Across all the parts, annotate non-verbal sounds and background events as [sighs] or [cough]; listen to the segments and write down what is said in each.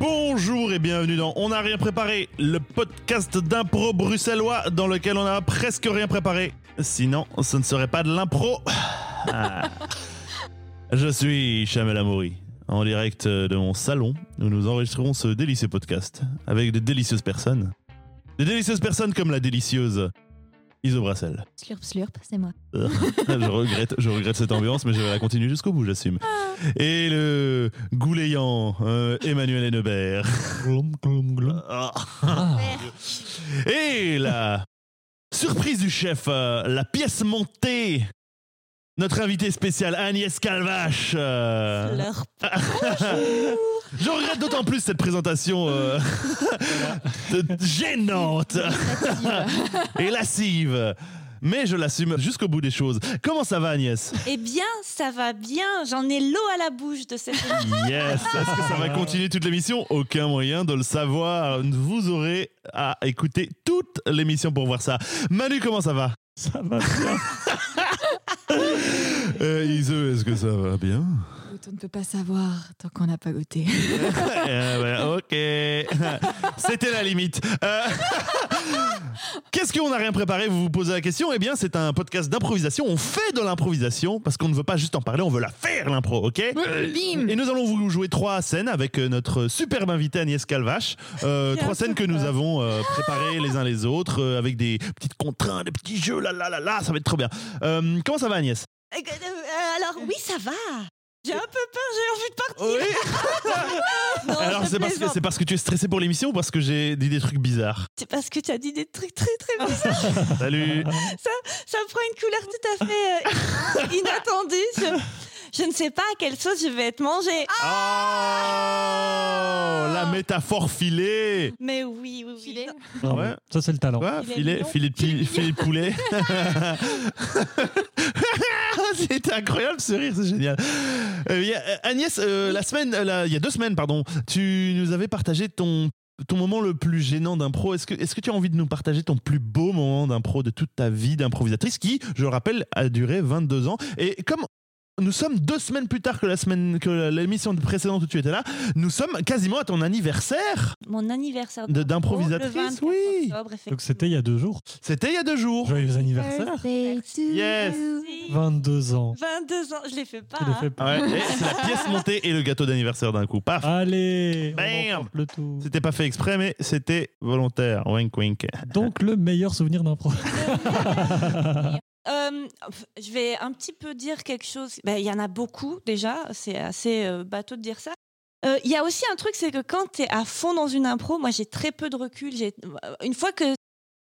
Bonjour et bienvenue dans On n'a rien préparé, le podcast d'impro bruxellois dans lequel on n'a presque rien préparé. Sinon, ce ne serait pas de l'impro. [laughs] Ah. Je suis Chamel Amoury, en direct de mon salon où nous enregistrerons ce délicieux podcast avec de délicieuses personnes. De délicieuses personnes comme la délicieuse Iso Brassel. Slurp, slurp, c'est moi. [laughs] je regrette, je regrette cette ambiance, mais je vais la continuer jusqu'au bout, j'assume. Et le gouléant euh, Emmanuel Hennebert. Ah. Ah. Et la surprise du chef, euh, la pièce montée. Notre invité spécial Agnès Calvache. euh. [laughs] Je regrette d'autant plus cette présentation euh, [laughs] gênante et lascive. Mais je l'assume jusqu'au bout des choses. Comment ça va Agnès? Eh bien, ça va bien. J'en ai l'eau à la bouche de cette émission. Yes Est-ce que ça va continuer toute l'émission? Aucun moyen de le savoir. Vous aurez à écouter toute l'émission pour voir ça. Manu, comment ça va? Ça va bien. [laughs] euh, Ise, est-ce que ça va bien? On ne peut pas savoir tant qu'on n'a pas goûté. [laughs] Euh, ouais, Ok. [laughs] C'était la limite. Euh, [laughs] Qu'est-ce qu'on n'a rien préparé? Vous vous posez la question Eh bien, c'est un podcast d'improvisation. On fait de l'improvisation parce qu'on ne veut pas juste en parler, on veut la faire, l'impro, ok? Bim Et nous allons vous jouer trois scènes avec euh, notre superbe invité Agnès Calvache. Euh, trois scènes que nous avons euh, préparées les uns les autres euh, avec des petites contraintes, des petits jeux, là là là là, ça va être trop bien. Euh, comment ça va Agnès? Euh, euh, alors, oui, ça va. J'ai un peu peur, j'ai envie de partir. [laughs] Non, Alors c'est parce que parce que tu es stressé pour l'émission ou parce que j'ai dit des trucs bizarres? C'est parce que tu as dit des trucs très très bizarres. [laughs] Salut. ça prend une couleur tout à fait euh, inattendue. Je, ne sais pas à quelle sauce je vais être mangée. Oh la métaphore filée. Mais oui, oui, oui. Filet. Non, Ouais. Ça, c'est le talent. Ouais, Filet filet, mignon. filet de, pi- filet de poulet. [laughs] [laughs] C'était incroyable ce rire, c'est génial. Euh, euh, Agnès, la semaine, la- il y a deux semaines, pardon, tu nous avais partagé ton ton moment le plus gênant d'impro. Est-ce que est-ce que tu as envie de nous partager ton plus beau moment d'impro de toute ta vie d'improvisatrice qui, je le rappelle, a duré 22 ans? Et comme nous sommes deux semaines plus tard que la semaine que l'émission précédente où tu étais là. Nous sommes quasiment à ton anniversaire. Mon anniversaire De- d'improvisatrice, le 24 oui. octobre. Donc, c'était il y a deux jours. C'était il y a deux jours. Joyeux anniversaire. Yes. you. Si. 22 ans. 22 ans, je les fais pas. Les hein. fais pas. Ouais, et c'est la pièce montée et le gâteau d'anniversaire d'un coup. Paf. Allez, Bam. le tout. C'était pas fait exprès, mais c'était volontaire. Wink wink. Donc, le meilleur souvenir d'impro. [laughs] Euh, je vais un petit peu dire quelque chose. Ben, Il y en a beaucoup déjà, c'est assez euh, bateau de dire ça. Euh, Il y a aussi un truc, c'est que quand tu es à fond dans une impro, moi j'ai très peu de recul. J'ai- Une fois que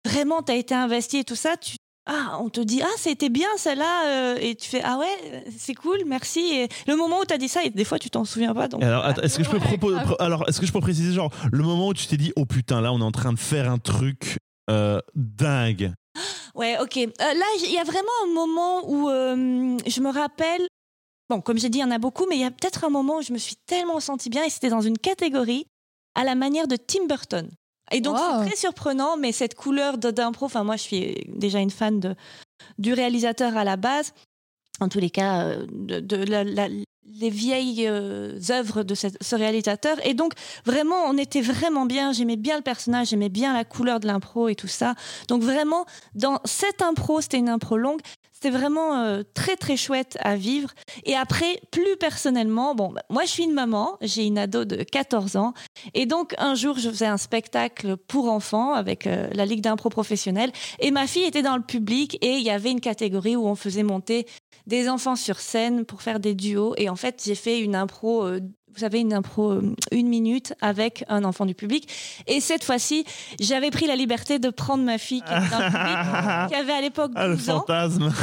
vraiment tu as été investi et tout ça, tu... ah, on te dit Ah, c'était bien celle-là, euh, et tu fais Ah ouais, c'est cool, merci. Et le moment où tu as dit ça, et des fois tu t'en souviens pas. Donc, Alors, attends, est-ce que je peux pro- Alors, est-ce que je peux préciser genre le moment où tu t'es dit oh putain là on est en train de faire un truc euh, dingue. Ouais, ok. Euh, là, il y a vraiment un moment où euh, je me rappelle. Bon, comme j'ai dit, il y en a beaucoup, mais il y a peut-être un moment où je me suis tellement sentie bien et c'était dans une catégorie à la manière de Tim Burton. Et donc, Wow. c'est très surprenant, mais cette couleur d'impro, enfin, moi, je suis déjà une fan de, du réalisateur à la base. En tous les cas, euh, de, de la- la- les vieilles euh, œuvres de ce réalisateur. Et donc, vraiment, on était vraiment bien. J'aimais bien le personnage, j'aimais bien la couleur de l'impro et tout ça. Donc, vraiment, dans cette impro, c'était une impro longue. C'était vraiment euh, très très chouette à vivre. Et après, plus personnellement, bon, bah, moi je suis une maman, j'ai une ado de 14 ans, et donc un jour je faisais un spectacle pour enfants avec euh, la Ligue d'impro professionnelle, et ma fille était dans le public et il y avait une catégorie où on faisait monter des enfants sur scène pour faire des duos. Et en fait, j'ai fait une impro, euh, vous savez, une impro euh, une minute avec un enfant du public. Et cette fois-ci, j'avais pris la liberté de prendre ma fille qui était dans le public, [laughs] qui avait à l'époque 12 Ah le ans. fantasme. [laughs]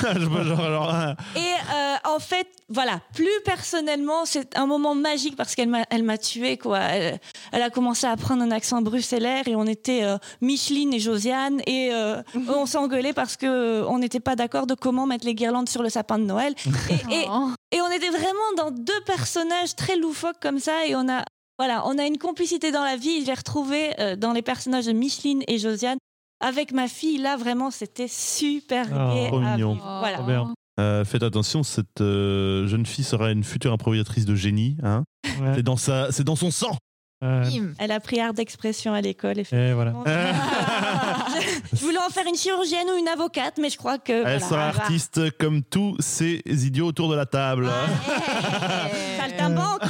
ah. Et euh, en fait, voilà, plus personnellement, c'est un moment magique parce qu'elle m'a, elle m'a tué quoi. Elle, elle a commencé à prendre un accent bruxellaire et on était euh, Micheline et Josiane et euh, [laughs] on s'engueulait parce que on n'était pas d'accord de comment mettre les guirlandes sur le sapin de Noël. Et, et, Oh. Et on était vraiment dans deux personnages très loufoques comme ça et on a voilà, on a une complicité dans la vie. J'ai retrouvé euh, dans les personnages de Micheline et Josiane. Avec ma fille, là, vraiment, c'était super Oh, gai trop mignon. vivre. Voilà. Trop. Euh, faites attention, cette euh, jeune fille sera une future improvisatrice de génie. Hein Ouais. c'est dans sa, c'est dans son sang. Euh. Elle a pris art d'expression à l'école. et effectivement. voilà. [laughs] je voulais en faire une chirurgienne ou une avocate, mais je crois que. Elle voilà, sera elle va- artiste comme tous ces idiots autour de la table. [laughs] Saltimbanque.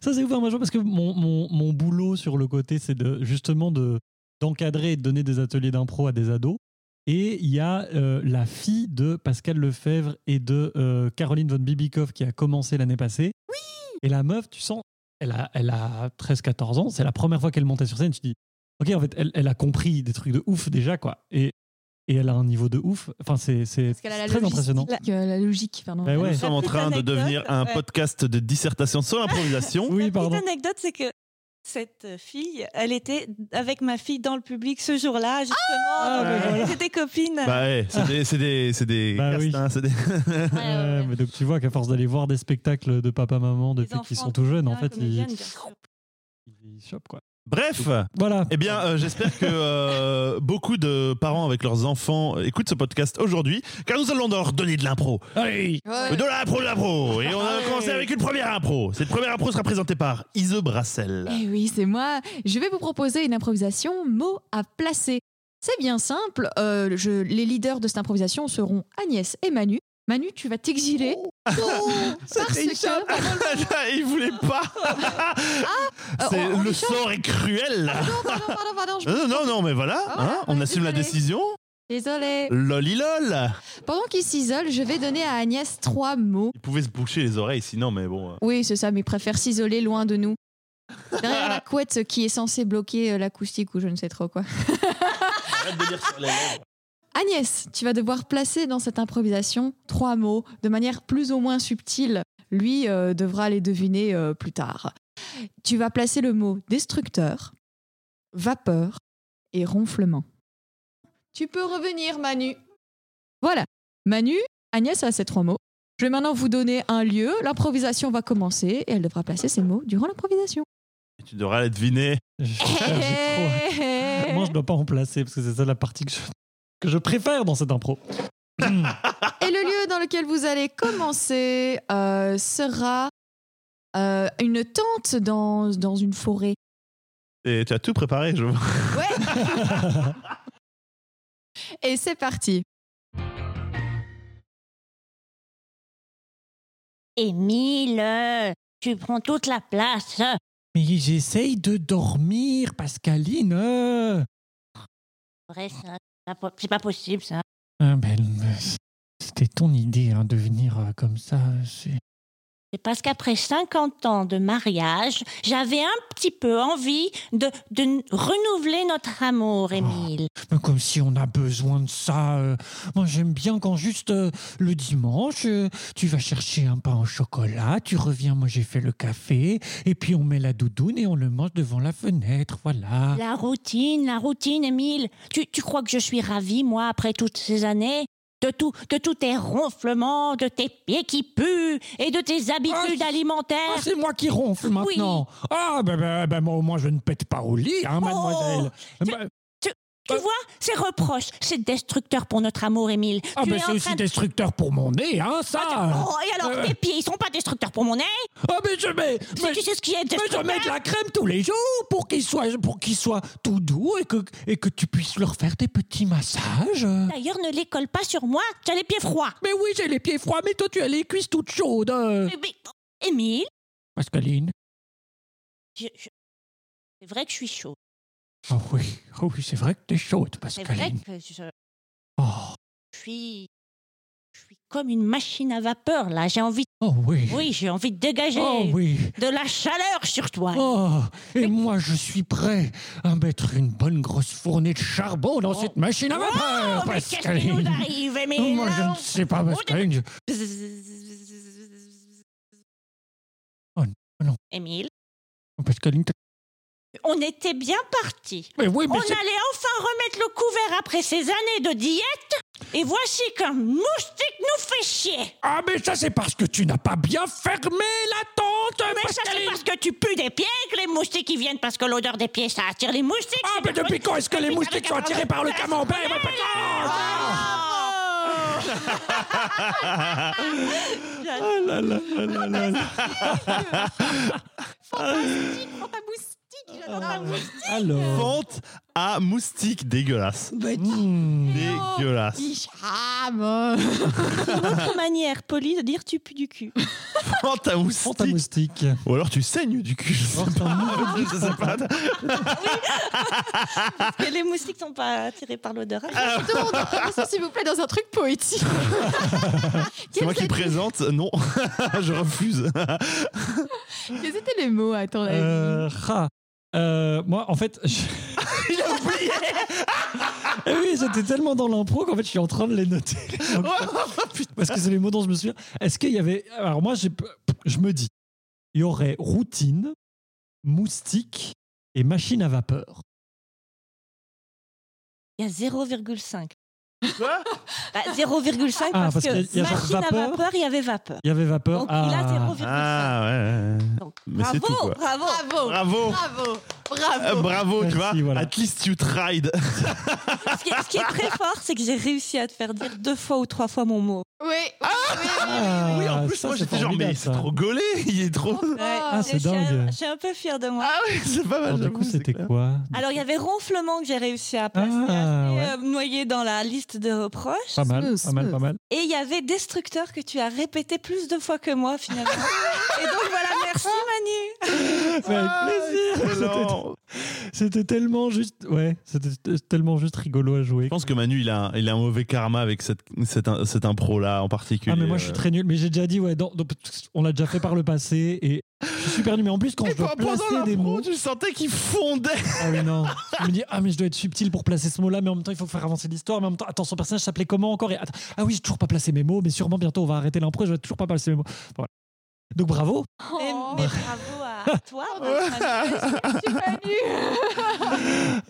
Ça, c'est ouf, hein, moi, je vois, parce que mon, mon, mon boulot sur le côté, c'est de, justement de, d'encadrer et de donner des ateliers d'impro à des ados. Et il y a euh, la fille de Pascal Lefebvre et de euh, Caroline von Bibikov qui a commencé l'année passée. Oui Et la meuf, tu sens, elle a, elle a 13-14 ans, c'est la première fois qu'elle montait sur scène. Tu te dis, ok, en fait, elle, elle a compris des trucs de ouf déjà, quoi. Et, et elle a un niveau de ouf. Enfin, c'est, c'est Parce qu'elle a la très logistique, impressionnant. euh, la logique, pardon. Bah ouais. Nous sommes en train de devenir un ouais. podcast de dissertation sur l'improvisation. Oui, La pardon. petite anecdote, c'est que cette fille, elle était avec ma fille dans le public ce jour-là, justement. Ah, voilà. C'était copine. Bah ouais, c'est des, c'est des, c'est des Bah oui. des- [laughs] Ouais, ouais, Ouais, ouais. mais donc tu vois qu'à force d'aller voir des spectacles de papa-maman depuis qu'ils sont tout jeunes, en fait, ils, ils chopent, quoi. Bref, Voilà. eh bien, euh, j'espère que euh, beaucoup de parents avec leurs enfants écoutent ce podcast aujourd'hui, car nous allons leur donner de l'impro. Allez Ouais. De l'impro, de l'impro. Et on va commencer avec une première impro. Cette première impro sera présentée par Ise Brassel. Eh oui, c'est moi. Je vais vous proposer une improvisation mot à placer. C'est bien simple. euh, je- les leaders de cette improvisation seront Agnès et Manu. Manu, tu vas t'exiler. [laughs] parce que. [laughs] Il voulait pas. [laughs] C'est- on- on le sort est cruel. là. Pardon, pardon, pardon, pardon, je- Non, non, non, mais voilà, Ah, hein, on assume la décision. Désolée. Lolilol. Pendant qu'il s'isole, je vais donner à Agnès trois mots. Il pouvait se boucher les oreilles sinon, mais bon. euh. Oui, c'est ça, mais il préfère s'isoler loin de nous. Derrière la couette qui est censée bloquer euh, l'acoustique ou je ne sais trop quoi. Arrête de lire sur les lèvres. Agnès, tu vas devoir placer dans cette improvisation trois mots de manière plus ou moins subtile. Lui euh, devra les deviner euh, plus tard. Tu vas placer le mot destructeur, vapeur et ronflement. Tu peux revenir, Manu. Voilà. Manu, Agnès a ces trois mots. Je vais maintenant vous donner un lieu. L'improvisation va commencer et elle devra placer ces mots durant l'improvisation. Tu devras les deviner. [laughs] Moi, je dois pas en placer parce que c'est ça la partie que je, que je préfère dans cette impro. Et le lieu dans lequel vous allez commencer euh, sera euh, une tente dans, dans une forêt. Et tu as tout préparé, je vois. Ouais. [laughs] Et c'est parti. Émile, tu prends toute la place. Mais j'essaye de dormir, Pascaline. Vrai, ça, c'est pas possible, ça. Ah, ben, C'était ton idée hein, de venir euh, comme ça. c'est- C'est parce qu'après 50 ans de mariage, j'avais un petit peu envie de, de renouveler notre amour, Émile. Mais Comme si on a besoin de ça. euh. Moi, j'aime bien quand juste euh, le dimanche, euh, tu vas chercher un pain au chocolat, tu reviens, moi j'ai fait le café, et puis on met la doudoune et on le mange devant la fenêtre, voilà. La routine, la routine, Émile. Tu, tu crois que je suis ravie, moi, après toutes ces années? De, tout, de tous tes ronflements, de tes pieds qui puent et de tes habitudes Ah, alimentaires. Ah, c'est moi qui ronfle maintenant. Ah, ben, ben, ben, moi, au moins, je ne pète pas au lit, hein, mademoiselle. tu- Ben, Tu vois, ces reproches, c'est destructeur pour notre amour, Émile. ah, tu ben, es c'est aussi de- destructeur pour mon nez, hein, ça. Oh, et alors, Euh. tes pieds, ils sont pas destructeurs pour mon nez? Ah, mais je mets. Mais- tu sais ce qui est Mais je mets de la crème tous les jours pour qu'il soit, pour tout doux et que, et que tu puisses leur faire des petits massages. D'ailleurs, ne les colle pas sur moi, tu as les pieds froids. Mais oui, j'ai les pieds froids, mais toi, tu as les cuisses toutes chaudes. Mais- mais- Émile, Pascaline je- je- c'est vrai que je suis chaud. Oh oui, oh oui, c'est vrai que t'es chaude, C'est vrai Pascaline. que je, Oh, je suis. Je suis comme une machine à vapeur, là. J'ai envie. oh oui. Oui, j'ai envie de dégager Oh oui. de la chaleur sur toi. Oh, et moi, je suis prêt à mettre une bonne grosse fournée de charbon dans Oh. cette machine à vapeur, Oh, mais qu'est-ce qui nous Pascaline. arrive, Émile Moi, je ne sais pas, Pascaline. je- Oh, non. Émile, Oh, Pascaline, t'as- on était bien partis. mais oui, mais On allait enfin remettre le couvert après ces années de diète. Et voici qu'un moustique nous fait chier. Ah, mais ça, c'est parce que tu n'as pas bien fermé la tente, Mais ça, c'est parce que tu pues des pieds que les moustiques ils viennent parce que l'odeur des pieds ça attire les moustiques. Ah, mais depuis quand est-ce que les moustiques sont attirés par le camembert Pascaline [laughs] Ah là là là là là. Fantamoustique, j'adore. Alors. Fente à moustique, dégueulasse. Hmm. Dégueulasse. Hicham. [laughs] Autre manière polie de dire tu pues du cul. Fente à moustique. Moustique. Ou alors tu saignes du cul. je sais nouveau pas. Je sais pas. Et les moustiques sont pas attirés par l'odeur. Tourne ça, s'il vous plaît, dans un truc poétique. C'est moi qui présente. Non, [laughs] je refuse. Quels étaient les mots, à ton avis Euh, ah. Euh, moi, en fait, je- [laughs] Il a oublié. [laughs] Eh oui, j'étais tellement dans l'impro qu'en fait, je suis en train de les noter. [laughs] Donc, parce que c'est les mots dont je me souviens. Est-ce qu'il y avait. Alors, moi, j'ai- je me dis, il y aurait routine, moustique et machine à vapeur. Il y a 0,5. Quoi Bah, 0,5 Ah, parce, parce que qu'il y a genre machine vapeur. à vapeur, il y avait vapeur. Il y avait vapeur. Donc il a ah. 0,5. Ah ouais. Donc, Mais c'est bravo, bravo. Bravo. Bravo. Bravo. Euh, Bravo. bravo, tu vois. voilà. At least you tried. Ce qui, est, ce qui est très fort, c'est que j'ai réussi à te faire dire deux fois ou trois fois mon mot. Oui. oui, oui, Ah, oui, en plus, ça, moi j'étais genre, mais c'est trop gaulé. [laughs] Il est trop. Ah, c'est dingue. je suis un peu fière de moi. Ah oui, c'est pas mal. Alors, du coup, c'était quoi Alors, il y avait ronflement que j'ai réussi à placer, Ah, ouais. euh, noyé dans la liste de reproches. Pas mal, Smooth, pas mal, pas mal. Et il y avait destructeur que tu as répété plus de fois que moi, finalement. [laughs] Et donc, voilà, merci Manu. Mais avec plaisir. Excellent. C'était tellement juste, ouais, c'était tellement juste rigolo à jouer. Je pense que Manu, il a, il a un mauvais karma avec cette, cette, cette impro-là en particulier. Ah mais moi je suis très nul, mais j'ai déjà dit ouais, dans- dans- on l'a déjà fait par le passé et je suis super nul. Mais en plus quand Et je dois placer des mots, tu sentais qu'il fondait. ah oui non, je me dis ah mais je dois être subtil pour placer ce mot-là, mais en même temps il faut faire avancer l'histoire, mais en même temps attends son personnage s'appelait comment encore? Et attends, ah oui j'ai toujours pas placé mes mots, mais sûrement bientôt on va arrêter l'impro, je vais toujours pas placer mes mots. Voilà. Donc bravo. Mais, Oh. mais bravo à toi. Manu. [laughs]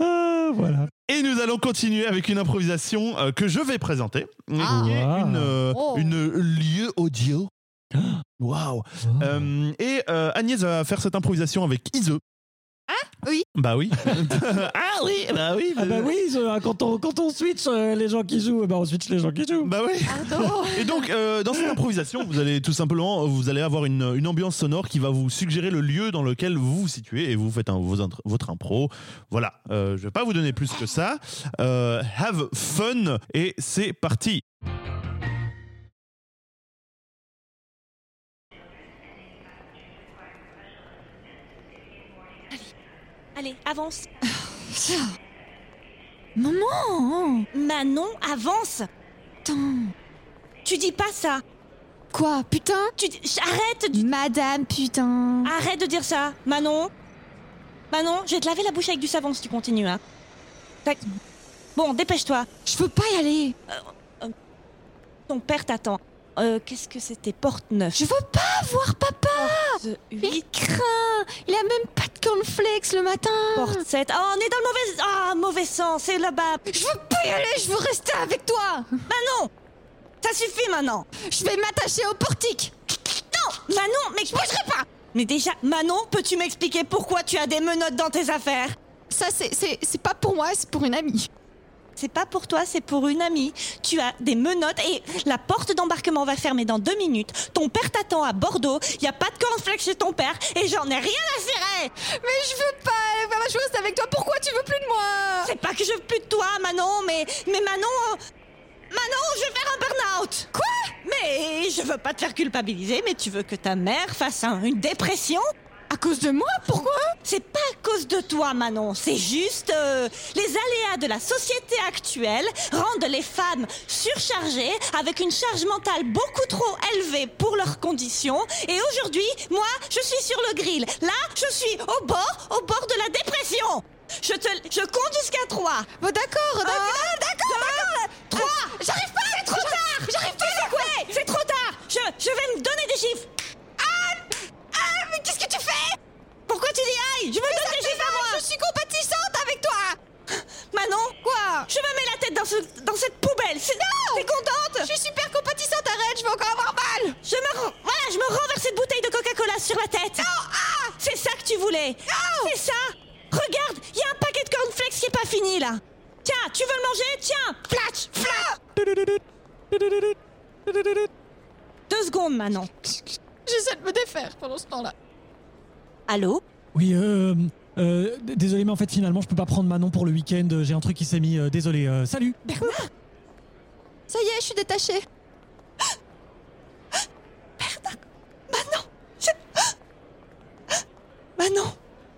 Ah, voilà. Et nous allons continuer avec une improvisation euh, que je vais présenter. Ah. qui est Wow. une, euh, Oh. une lieu audio. [gasps] Waouh. Euh, et euh, Agnès va faire cette improvisation avec Ise. Ah, oui. Bah oui. [laughs] ah oui, bah oui. Ah bah oui, euh, quand on, quand on switch euh, les gens qui jouent, bah on switch les gens qui jouent. Bah oui. Pardon. [laughs] Et donc, euh, dans cette improvisation, vous allez tout simplement, vous allez avoir une, une ambiance sonore qui va vous suggérer le lieu dans lequel vous vous situez et vous faites un- vos votre impro. Voilà, euh, je vais pas vous donner plus que ça. Euh, have fun et c'est parti. Allez, avance. [sighs] Maman. Manon, avance. Attends. Tu dis pas ça. Quoi, putain Tu dis- arrête, de- Madame, putain. arrête de dire ça, Manon. Manon, je vais te laver la bouche avec du savon si tu continues. Hein. Tac. Bon, dépêche-toi. Je peux pas y aller. Ton père t'attend. Euh, Qu'est-ce que c'était Porte 9. Je veux pas voir papa. Porte Il 8. craint. Il a même pas de cornflakes le matin. Porte 7. Oh, on est dans le mauvais... Ah, mauvais sens, c'est là-bas. Je veux pas y aller. Je veux rester avec toi. Manon Ça suffit maintenant. Je vais m'attacher au portique. Non Manon, mais je bougerai pas Mais déjà, Manon, peux-tu m'expliquer pourquoi tu as des menottes dans tes affaires? Ça, c'est- c'est c'est pas pour moi, c'est pour une amie. C'est pas pour toi, c'est pour une amie. Tu as des menottes et la porte d'embarquement va fermer dans deux minutes. Ton père t'attend à Bordeaux. Y a pas de cornflakes chez ton père et j'en ai rien à cirer. Mais je veux pas aller faire la chose avec toi. Pourquoi tu veux plus de moi? C'est pas que je veux plus de toi, Manon, mais mais Manon, euh, Manon, je vais faire un burn-out. Quoi? Mais je veux pas te faire culpabiliser, mais tu veux que ta mère fasse un- une dépression? À cause de moi Pourquoi? C'est pas à cause de toi, Manon. C'est juste euh, les aléas de la société actuelle rendent les femmes surchargées avec une charge mentale beaucoup trop élevée pour leurs conditions. Et aujourd'hui, moi, je suis sur le grill. Là, je suis au bord, au bord de la dépression. Je te, je compte jusqu'à 3. Bon, d'accord, d'accord. d'accord, d'accord. 3. J'arrive pas, C'est trop tard. J'arrive pas. C'est quoi? C'est trop tard. Je, je vais me donner des chiffres. Qu'est-ce que tu fais? Pourquoi tu dis aïe? Je me donne chiffres à moi. Je suis compatissante avec toi Manon, Quoi? Je me mets la tête dans, ce- dans cette poubelle. C'est- T'es contente? Je suis super compatissante, arrête, je vais encore avoir mal Je me voilà, je me renverse cette bouteille de Coca-Cola sur la tête. Ah C'est ça que tu voulais. C'est ça? Regarde, il y a un paquet de cornflakes qui est pas fini là. Tiens, tu veux le manger? Tiens, flash, flash. Deux secondes maintenant. J'essaie de me défaire pendant ce temps-là. Allô Oui, euh, euh, désolé, mais en fait, finalement, je peux pas prendre Manon pour le week-end. J'ai un truc qui s'est mis. euh, désolé. euh, salut. Ça y est, je suis détachée. [gasps] [gasps] Manon,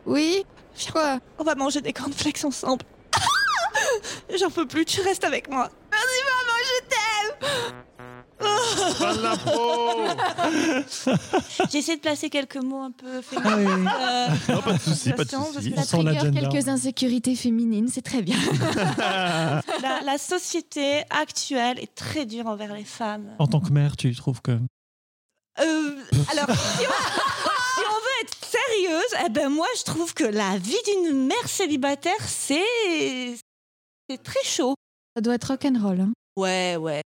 Oui Quoi on va manger des cornflakes ensemble. [laughs] J'en peux plus, tu restes avec moi. Pas de l'impro J'essaie de placer quelques mots un peu Ah féminins. oui. Euh, Non, pas de soucis, pas de On sent Trigger quelques insécurités féminines, c'est très bien. [laughs] la, la société actuelle est très dure envers les femmes. En tant que mère, tu trouves que. Euh, alors, si on, si on veut être sérieuse, eh ben moi je trouve que la vie d'une mère célibataire, c'est c'est très chaud. Ça doit être rock'n'roll. Hein. Ouais, ouais.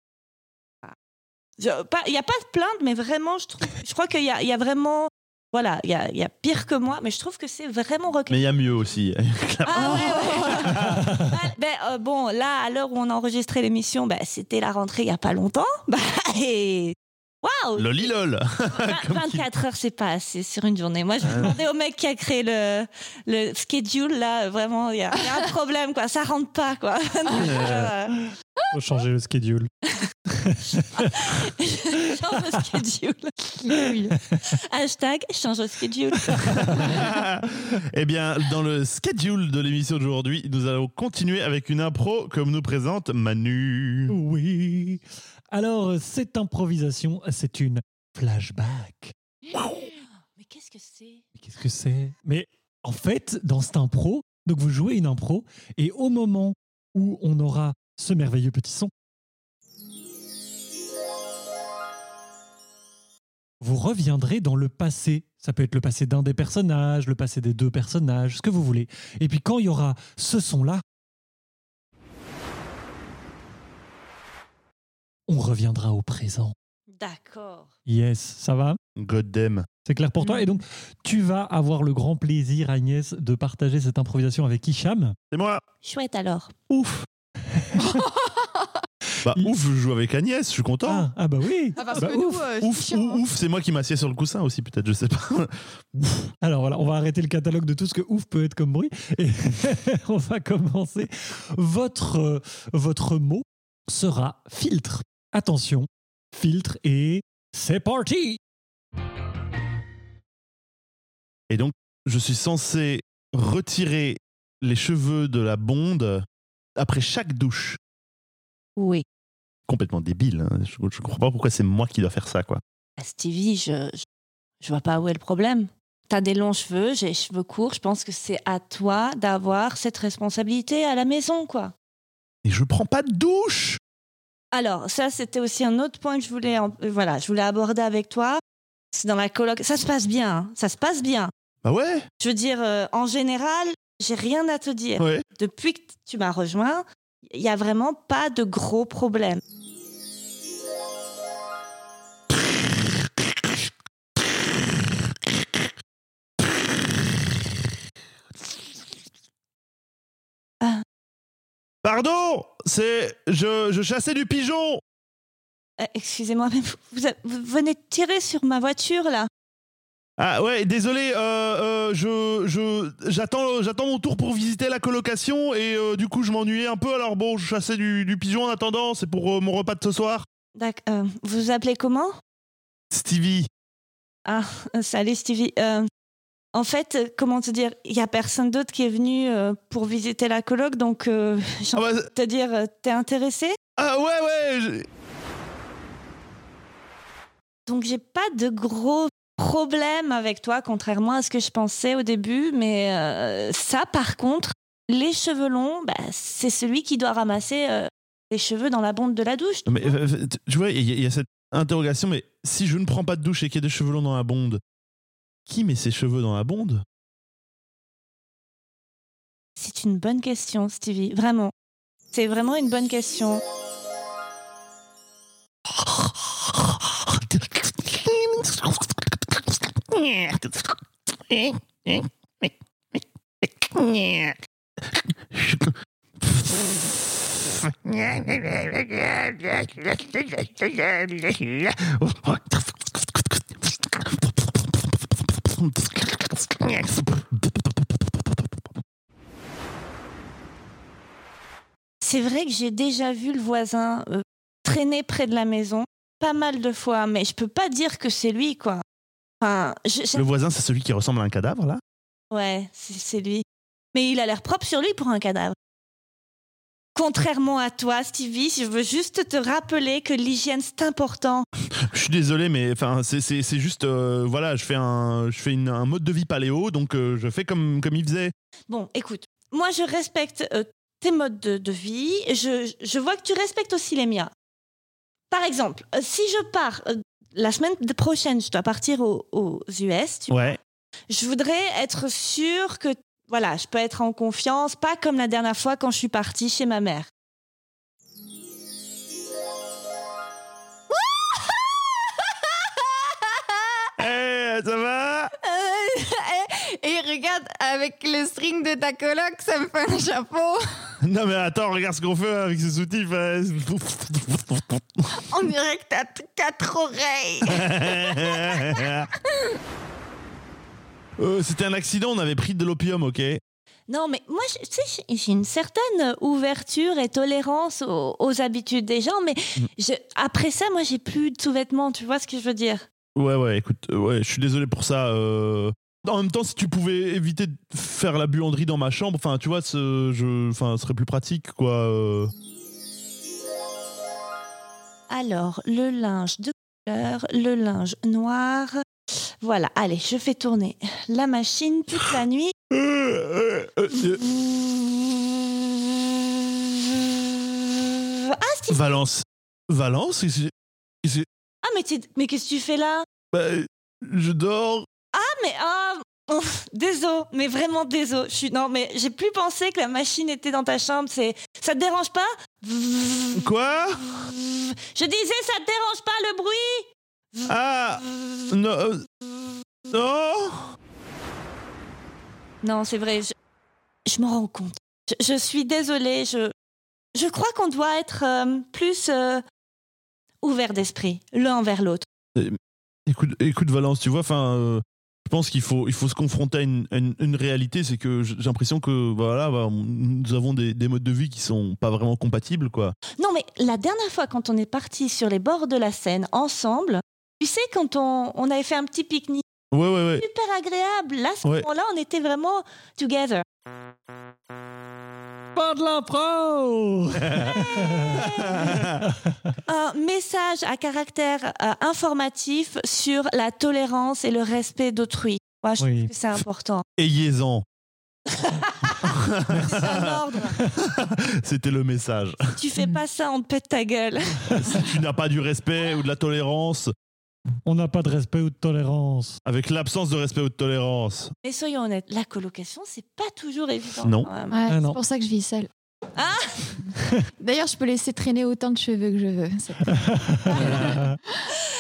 Il n'y a pas de plainte, mais vraiment, je trouve, je crois qu'il y y a vraiment, voilà, il y a, y a pire que moi, mais je trouve que c'est vraiment rock. Mais il y a mieux aussi. [laughs] Ah ouais, ouais. [laughs] Ben, euh, bon, là, à l'heure où on a enregistré l'émission, ben, c'était la rentrée il n'y a pas longtemps. [laughs] Bah, et waouh! Lolilol Vingt- [laughs] 24 heures, c'est pas assez sur une journée. Moi, je vais demander au mec qui a créé le, le schedule, là, vraiment, il y, a il y a un problème, quoi. Ça rentre pas, quoi. [laughs] Donc, euh, Faut changer le schedule. [laughs] change le schedule. Hashtag change le schedule. Eh bien, dans le schedule de l'émission d'aujourd'hui, nous allons continuer avec une impro comme nous présente Manu. Oui. Alors, cette improvisation, c'est une flashback. [gasps] Mais qu'est-ce que c'est? Mais Qu'est-ce que c'est? Mais en fait, dans cette impro, donc vous jouez une impro, et au moment où on aura ce merveilleux petit son, vous reviendrez dans le passé. Ça peut être le passé d'un des personnages, le passé des deux personnages, ce que vous voulez. Et puis quand il y aura ce son-là, on reviendra au présent. D'accord. Yes, ça va? God damn. C'est clair pour toi? Mm. Et donc, tu vas avoir le grand plaisir, Agnès, de partager cette improvisation avec Hicham? C'est moi. Chouette alors. Ouf [laughs] Bah Il- ouf, je joue avec Agnès, je suis content. ah, ah bah oui Ah, parce Bah, que ouf. nous, euh, Ouf, chiant, hein. ouf, c'est moi qui m'assieds sur le coussin aussi, peut-être, je sais pas. [laughs] Alors voilà, on va arrêter le catalogue de tout ce que ouf peut être comme bruit. Et [laughs] on va commencer. Votre, euh, votre mot sera filtre. Attention, filtre et c'est parti Et donc, je suis censé retirer les cheveux de la bonde après chaque douche. Oui. Complètement débile. hein. Je, je comprends pas pourquoi c'est moi qui dois faire ça, quoi. Ah, Stevie, je, je, je vois pas où est le problème. T'as des longs cheveux, j'ai les cheveux courts. Je pense que c'est à toi d'avoir cette responsabilité à la maison, quoi. Et je prends pas de douche Alors, ça, c'était aussi un autre point que je voulais, en- euh, voilà, je voulais aborder avec toi. C'est dans la coloc. Ça se passe bien, hein. ça se passe bien. Bah ouais, Je veux dire, euh, en général, j'ai rien à te dire. ouais. Depuis que tu m'as rejoint, il y a vraiment pas de gros problèmes. Pardon C'est... Je, je chassais du pigeon Euh, Excusez-moi, mais vous, vous venez de tirer sur ma voiture là. Ah ouais, désolé, euh, euh, je, je, j'attends, j'attends mon tour pour visiter la colocation et euh, du coup je m'ennuyais un peu, alors bon, je chassais du, du pigeon en attendant, c'est pour mon repas de ce soir. D'ac- euh, vous vous appelez comment? Stevie. Ah, salut Stevie. Euh, en fait, euh, comment te dire, il y a personne d'autre qui est venu euh, pour visiter la coloc, donc euh, j'ai Ah, bah, te dire, euh, t'es intéressé? Ah ouais, ouais, Donc j'ai pas de gros problèmes avec toi, contrairement à ce que je pensais au début. Mais euh, ça, par contre, les cheveux longs, bah, c'est celui qui doit ramasser les cheveux dans la bonde de la douche. tu Mais vois? tu vois, il y, a- il y a cette interrogation, mais si je ne prends pas de douche et qu'il y a des cheveux longs dans la bonde, qui met ses cheveux dans la bonde? C'est une bonne question, Stevie. Vraiment. C'est vraiment une bonne question. [laughs] C'est vrai que j'ai déjà vu le voisin euh, traîner près de la maison pas mal de fois, mais je peux pas dire que c'est lui, quoi. Enfin, je- j'ai- Le voisin, c'est celui qui ressemble à un cadavre, là? Ouais, c'est lui. Mais il a l'air propre sur lui pour un cadavre. Contrairement à toi, Stevie, je veux juste te rappeler que l'hygiène c'est important. Je suis désolé, mais enfin, c'est- juste, euh, voilà, je fais un, je fais une- un mode de vie paléo, donc euh, je fais comme comme il faisait. Bon, écoute, moi je respecte euh, tes modes de, de vie. Je, je vois que tu respectes aussi les miens. Par exemple, si je pars la semaine prochaine, je dois partir aux, aux US. tu Ouais. Je voudrais être sûre que voilà, je peux être en confiance, pas comme la dernière fois quand je suis partie chez ma mère. Eh, ça va? [laughs] Et regarde, avec le string de ta coloc, ça me fait un chapeau. [laughs] Non mais attends, regarde ce qu'on fait avec ce soutif. euh. On dirait que t'as quatre oreilles. [laughs] Euh, C'était un accident, on avait pris de l'opium, ok Non, mais moi, tu sais, j'ai- une certaine ouverture et tolérance aux, aux habitudes des gens, mais je- après ça, moi, j'ai plus de sous-vêtements, tu vois ce que je veux dire? Ouais, ouais, écoute, euh, ouais, je suis désolé pour ça. euh. En même temps, si tu pouvais éviter de faire la buanderie dans ma chambre, enfin, tu vois, ce, je, enfin, ce serait plus pratique, quoi. euh. Alors, le linge de couleur, le linge noir. Voilà, allez, je fais tourner la machine toute la nuit. Ah, Valence. Valence c'est- c'est- ah, mais, mais qu'est-ce que tu fais là? Bah, Je dors. Ah, mais ah, ouf, désolé, mais vraiment désolé. Je suis non, mais j'ai plus pensé que la machine était dans ta chambre. C'est, ça te dérange pas? Quoi? Je disais, ça te dérange pas le bruit? Ah Non. euh, Non Non, c'est vrai. Je, je me rends compte. Je, je suis désolée. Je, je crois qu'on doit être euh, plus euh, ouvert d'esprit, l'un envers l'autre. Écoute, écoute Valence, tu vois, enfin, euh, je pense qu'il faut, il faut se confronter à une, à une- une réalité, c'est que j'ai l'impression que voilà, bah, on- nous avons des, des modes de vie qui sont pas vraiment compatibles, quoi. Non, mais la dernière fois, quand on est parti sur les bords de la Seine ensemble, tu sais, quand on, on avait fait un petit pique-nique Ouais, ouais, ouais. super agréable, là, à ce Ouais. moment-là, on était vraiment together. Pas de l'impro [laughs] un message à caractère euh, informatif sur la tolérance et le respect d'autrui. Moi, je Oui. trouve que c'est important. Ayez-en. [laughs] C'est un ordre. [laughs] C'était le message. Tu fais pas ça, on te pète ta gueule. si tu n'as pas du respect ou de la tolérance, On n'a pas de respect ou de tolérance. avec l'absence de respect ou de tolérance, Mais soyons honnêtes, la colocation, c'est pas toujours évident. Non. Ouais, Ah, non. c'est pour ça que je vis seule. Ah [laughs] D'ailleurs, je peux laisser traîner autant de cheveux que je veux. [laughs] [laughs]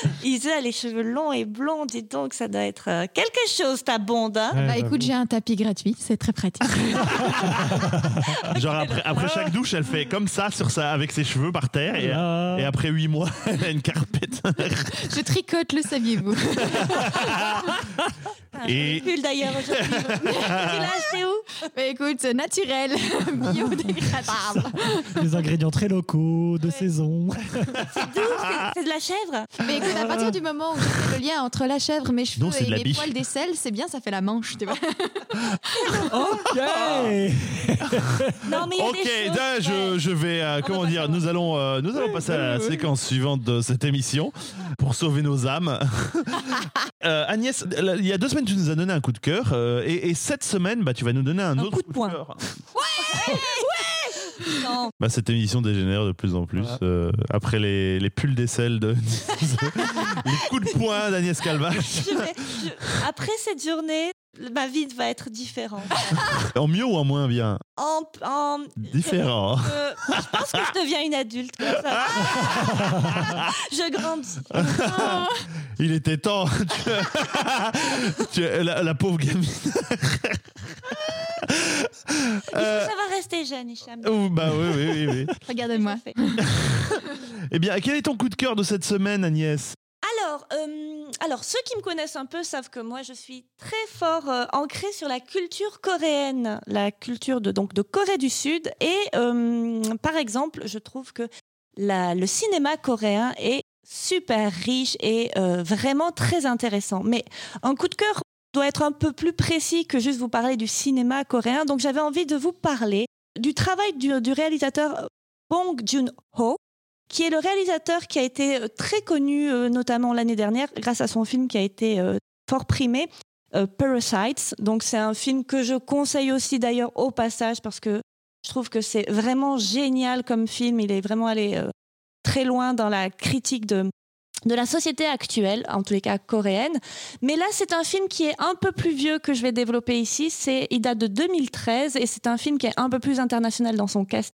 [laughs] C'est- Isa a les cheveux longs et blonds, dis donc, ça doit être euh, quelque chose, ta bonde. hein Ouais, Bah, écoute, j'ai un tapis gratuit, c'est très pratique. [laughs] [laughs] genre après, après chaque douche, elle fait comme ça sur ça avec ses cheveux par terre et, Ah. et après huit mois, elle a une carpette. je tricote, le saviez-vous? Un Et- pull d'ailleurs aujourd'hui. tu l'as acheté où? Bah, Écoute, naturel, biodégradable. Des ingrédients très locaux, de Ouais. saison. C'est de la chèvre? Mais écoute, à partir du moment où je fais le lien entre la chèvre, mes cheveux Non, c'est de et la mes biche. poils d'aisselle, c'est bien, ça fait la manche, tu vois. [laughs] Ok [laughs] Non, mais il y a Ok, des choses. là, je, ouais. je vais, euh, comment dire, nous allons, euh, nous allons passer à la séquence suivante de cette émission pour sauver nos âmes. [laughs] Euh, Agnès, là, il y a deux semaines, tu nous as donné un coup de cœur euh, et, et cette semaine, bah, tu vas nous donner un, Un autre coup de poing. cœur. Non, Bah, cette émission dégénère de plus en plus Voilà. euh, après les, les pulls d'aisselle de [laughs] les coups de poing d'Agnès Calvache. je vais- je- après cette journée, ma vie va être différente. [laughs] En mieux ou en moins bien En, en- Différent. Euh, je pense que je deviens une adulte comme ça. [laughs] je grandis. [laughs] Il était temps. Tu- tu- la, la pauvre gamine. Euh, savoir rester jeune, Hicham. Oh, bah oui, oui, oui. oui. Regardez-moi. eh bien, quel est ton coup de cœur de cette semaine, Agnès? Alors, euh, alors, ceux qui me connaissent un peu savent que moi, je suis très fort euh, ancrée sur la culture coréenne, la culture de, donc, de Corée du Sud. Et euh, par exemple, je trouve que le cinéma coréen est super riche et euh, vraiment très intéressant. Mais un coup de cœur doit être un peu plus précis que juste vous parler du cinéma coréen. Donc, j'avais envie de vous parler du travail du, du réalisateur Bong Joon-ho, qui est le réalisateur qui a été euh, très connu, euh, notamment l'année dernière, grâce à son film qui a été euh, fort primé, Parasites. Donc c'est un film que je conseille aussi d'ailleurs au passage parce que je trouve que c'est vraiment génial comme film. Il est vraiment allé très loin dans la critique de la société actuelle, en tous les cas coréenne. Mais là, c'est un film qui est un peu plus vieux que je vais développer ici. Il date de 2013 et c'est un film qui est un peu plus international dans son cast.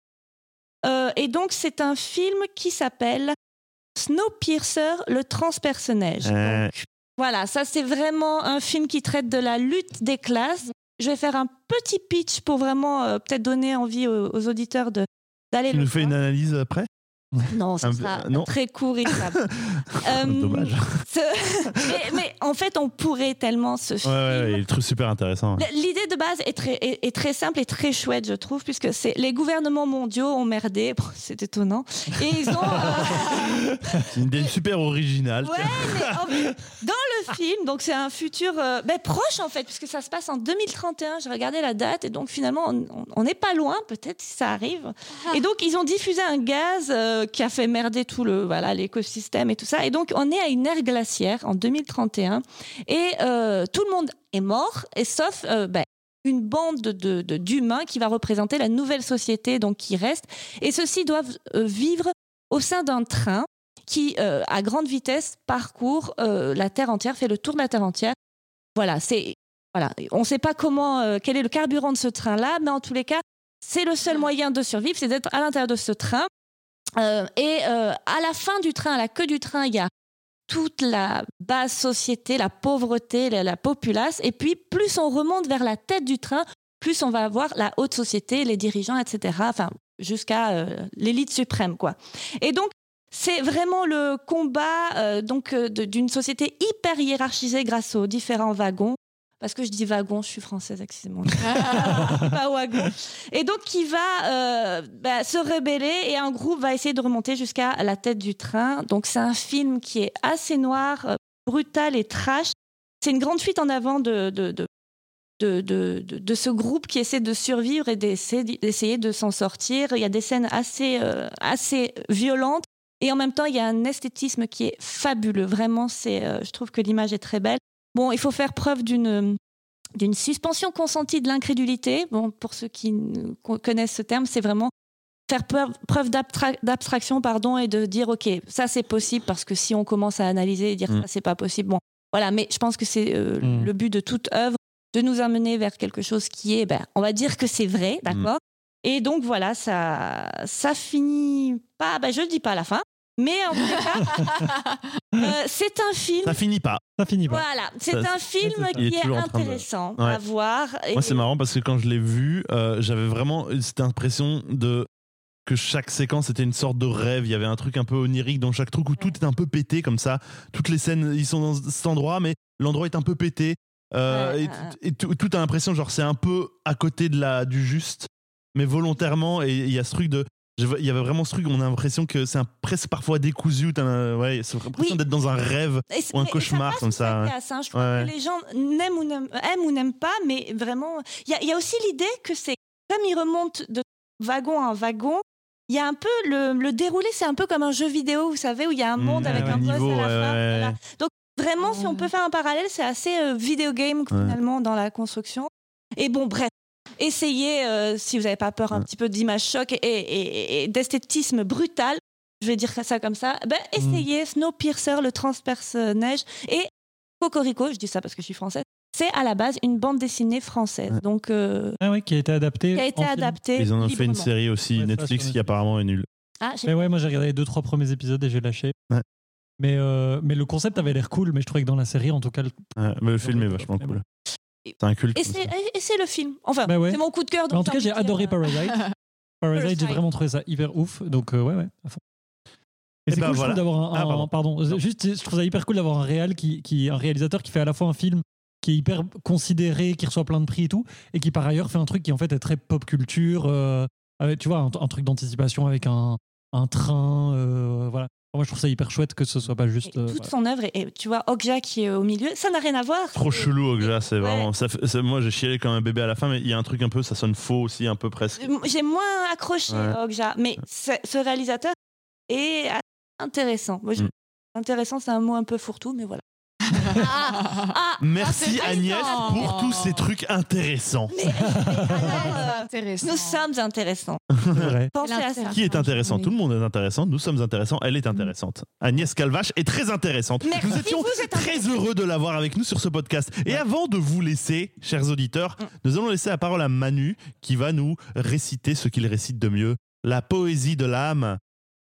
Euh, et donc, c'est un film qui s'appelle Snowpiercer, le transpersonnage. Euh. Voilà, ça c'est vraiment un film qui traite de la lutte des classes. Je vais faire un petit pitch pour vraiment euh, peut-être donner envie aux, aux auditeurs de d'aller Tu nous fais une analyse après? Non, [laughs] peu- sera non. très court, Issam. [laughs] Euh, Dommage. [laughs] ce- mais, mais en fait, on pourrait tellement ce Ouais, ouais, ouais, des trucs super intéressants. ouais. L'idée de base est très, est, est très simple et très chouette, je trouve, puisque c'est les gouvernements mondiaux ont merdé, Bon, c'est étonnant, et ils ont... euh, C'est une idée super originale. Ouais, mais en dans le film, donc c'est un futur euh, ben, proche en fait, puisque ça se passe en 2031. J'ai regardé la date et donc finalement on- n'est pas loin, peut-être si ça arrive. Et donc ils ont diffusé un gaz euh, qui a fait merder tout le voilà l'écosystème et tout ça. Et donc on est à une ère glaciaire en 2031 et euh, tout le monde est mort et sauf euh, ben, une bande de- d'humains qui va représenter la nouvelle société donc qui reste. Et ceux-ci doivent euh, vivre au sein d'un train qui, à grande vitesse, parcourt la Terre entière, fait le tour de la Terre entière. Voilà, c'est voilà. On ne sait pas comment, quel est le carburant de ce train-là, mais en tous les cas, c'est le seul moyen de survivre, c'est d'être à l'intérieur de ce train. Euh, et euh, à la fin du train, à la queue du train, il y a toute la basse société, la pauvreté, la, la populace. Et puis, plus on remonte vers la tête du train, plus on va avoir la haute société, les dirigeants, etc. Enfin, jusqu'à euh, l'élite suprême, quoi. Et donc, c'est vraiment le combat donc d'une société hyper hiérarchisée grâce aux différents wagons. Parce que je dis wagon, je suis française, excusez-moi. [laughs] [laughs] pas wagon. Et donc, qui va euh, bah, se rebeller et un groupe va essayer de remonter jusqu'à la tête du train. Donc, c'est un film qui est assez noir, euh, brutal et trash. C'est une grande fuite en avant de, de, de, de, de, ce groupe qui essaie de survivre et d'essayer d'essayer de s'en sortir. Il y a des scènes assez, euh, assez violentes. Et en même temps, il y a un esthétisme qui est fabuleux. Vraiment, c'est, euh, je trouve que l'image est très belle. Bon, il faut faire preuve d'une d'une suspension consentie de l'incrédulité. Bon, pour ceux qui connaissent ce terme, c'est vraiment faire preuve, d'abstraction, pardon, et de dire ok, ça c'est possible parce que si on commence à analyser et dire Mm. ça c'est pas possible, bon, voilà. Mais je pense que c'est euh, Mm. le but de toute œuvre de nous amener vers quelque chose qui est, ben, on va dire que c'est vrai, d'accord? Et donc voilà, ça, ça finit pas. Ben, je le dis pas à la fin, mais en tout cas, [laughs] euh, c'est un film. Ça finit pas. Ça finit pas. Voilà, c'est un film est qui est de- intéressant Ouais. à voir. Et- Moi, c'est marrant parce que quand je l'ai vu, euh, j'avais vraiment cette impression de que chaque séquence était une sorte de rêve. Il y avait un truc un peu onirique dans chaque truc où tout est un peu pété comme ça. Toutes les scènes, ils sont dans cet endroit, mais l'endroit est un peu pété. Euh, Ouais, et, ouais, et tout, tout a l'impression, genre, c'est un peu à côté de la, du juste, mais volontairement. Et il y a ce truc de. Il y avait vraiment ce truc, on a l'impression que c'est un, presque parfois décousu. ouais, c'est l'impression Oui. d'être dans un rêve. Ou un ça cauchemar passe comme ça, ouais. casse, hein. Je crois Ouais, que les gens n'aiment ou n'aiment, aiment ou n'aiment pas, mais vraiment, il y a, il y a aussi l'idée que c'est comme ils remontent de wagon en wagon. Il y a un peu le, le déroulé, c'est un peu comme un jeu vidéo, vous savez, où il y a un monde Mmh, avec ouais, un boss niveau, à la ouais, fin. ouais, voilà. ouais. Donc vraiment, si on peut faire un parallèle, c'est assez euh, vidéo game finalement dans la construction. Et bon, bref, essayez, euh, si vous n'avez pas peur un Ouais. petit peu d'image choc et, et- et d'esthétisme brutal, je vais dire ça comme ça, ben, essayez Snowpiercer, le transperce-neige et Cocorico, je dis ça parce que je suis française, c'est à la base une bande dessinée française. Ouais. Donc, euh, Ah ouais, qui a été adapté. qui a été adaptée. Ils en ont fait une série aussi, Ouais, Netflix, qui apparemment est nulle. Ah, j'ai- Mais ouais, moi j'ai regardé les deux trois premiers épisodes et j'ai lâché. Ouais. Mais, euh, mais le concept avait l'air cool, mais je trouvais que dans la série, en tout cas, le- Ouais, mais le film est vachement cool. C'est un culte. Et c'est le film. Enfin, Bah ouais. c'est mon coup de cœur. En tout cas, j'ai adoré euh, Parasite. [laughs] Parasite, j'ai vraiment trouvé ça hyper ouf. Donc, euh, ouais, ouais, à fond. Et Eh c'est ben cool, je voilà. trouve, d'avoir un, Ah, un- pardon. pardon. Juste, je trouve ça hyper cool d'avoir un réal qui, qui, un réalisateur qui fait à la fois un film qui est hyper considéré, qui reçoit plein de prix et tout, et qui par ailleurs fait un truc qui en fait est très pop culture, euh, avec, tu vois, un, un truc d'anticipation avec un, un train, euh, voilà. Moi, je trouve ça hyper chouette que ce soit pas juste. et euh, toute voilà. son œuvre, et, et tu vois, Okja qui est au milieu, ça n'a rien à voir. Trop chelou, Okja, c'est Ouais. vraiment. Ça fait- ça- moi, j'ai chialé comme un bébé à la fin, mais il y a un truc un peu, ça sonne faux aussi, un peu presque. Euh, J'ai moins accroché Ouais. Okja, mais ce ce réalisateur est intéressant. Moi, je- Mm. Intéressant, c'est un mot un peu fourre-tout, mais voilà. Ah, ah, Merci intéressant. Agnès pour tous ces trucs intéressants. mais, mais alors, Intéressant. nous sommes intéressants. [laughs] C'est vrai. Pensez à ça. Qui est intéressant? Oui. Tout le monde est intéressant. Nous sommes intéressants. Elle est intéressante. Agnès Calvache est très intéressante. Merci, nous étions vous êtes très heureux de l'avoir avec nous sur ce podcast. Et avant de vous laisser, chers auditeurs, Mm. nous allons laisser la parole à Manu qui va nous réciter ce qu'il récite de mieux la poésie de l'âme.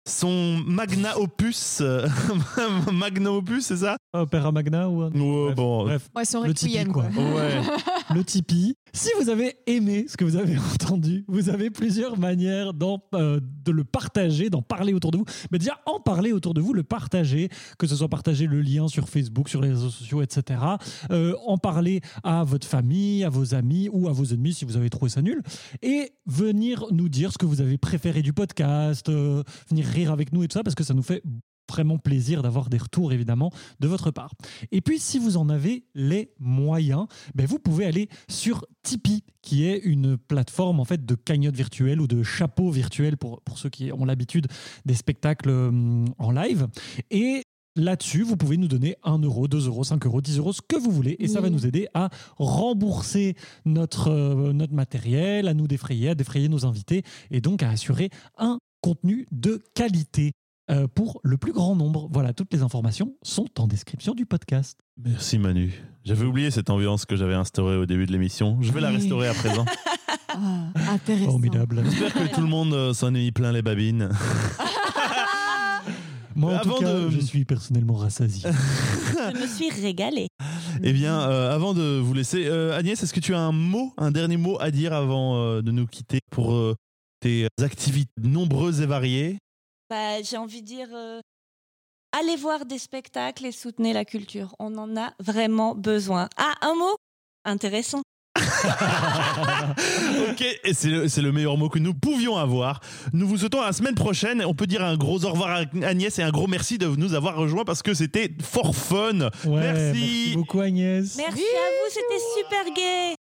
Son magna opus, euh, [laughs] magna opus, c'est ça? Opéra Magna ou un... Ouais, Bref, bon. bref. Ouais, son Le requiem, quoi. quoi. Ouais. [laughs] le Tipeee. Si vous avez aimé ce que vous avez [laughs] entendu, vous avez plusieurs manières euh, de le partager, d'en parler autour de vous. Mais déjà, en parler autour de vous, le partager, que ce soit partager le lien sur Facebook, sur les réseaux sociaux, etc. Euh, en parler à votre famille, à vos amis ou à vos ennemis si vous avez trouvé ça nul. Et venir nous dire ce que vous avez préféré du podcast, euh, venir rire avec nous et tout ça, parce que ça nous fait vraiment plaisir d'avoir des retours évidemment de votre part. Et puis si vous en avez les moyens, ben, vous pouvez aller sur Tipeee, qui est une plateforme en fait de cagnotte virtuelle ou de chapeau virtuel pour, pour ceux qui ont l'habitude des spectacles hum, en live. Et Là-dessus, vous pouvez nous donner 1 euro, 2 euros, 5 euros, 10 euros, ce que vous voulez. Et ça va nous aider à rembourser notre, euh, notre matériel, à nous défrayer, à défrayer nos invités et donc à assurer un contenu de qualité pour le plus grand nombre. Voilà, toutes les informations sont en description du podcast. Merci Manu. J'avais oublié cette ambiance que j'avais instaurée au début de l'émission. Je vais la restaurer à présent. [laughs] Ah, intéressant. Formidable. J'espère que tout le monde euh, s'en est mis plein les babines. [laughs] Moi, en Avant tout cas, de- je suis personnellement rassasié. Je me suis régalée. [laughs] Eh bien, euh, avant de vous laisser, euh, Agnès, est-ce que tu as un mot, un dernier mot à dire avant euh, de nous quitter pour euh, tes activités nombreuses et variées? Bah, J'ai envie de dire, euh, allez voir des spectacles et soutenez la culture. On en a vraiment besoin. Ah, un mot? Intéressant. [laughs] ok, et c'est le, c'est le meilleur mot que nous pouvions avoir. Nous vous souhaitons à la semaine prochaine. On peut dire un gros au revoir à Agnès et un gros merci de nous avoir rejoints parce que c'était fort fun. Ouais, Merci. merci beaucoup Agnès. Merci à vous, c'était super gai.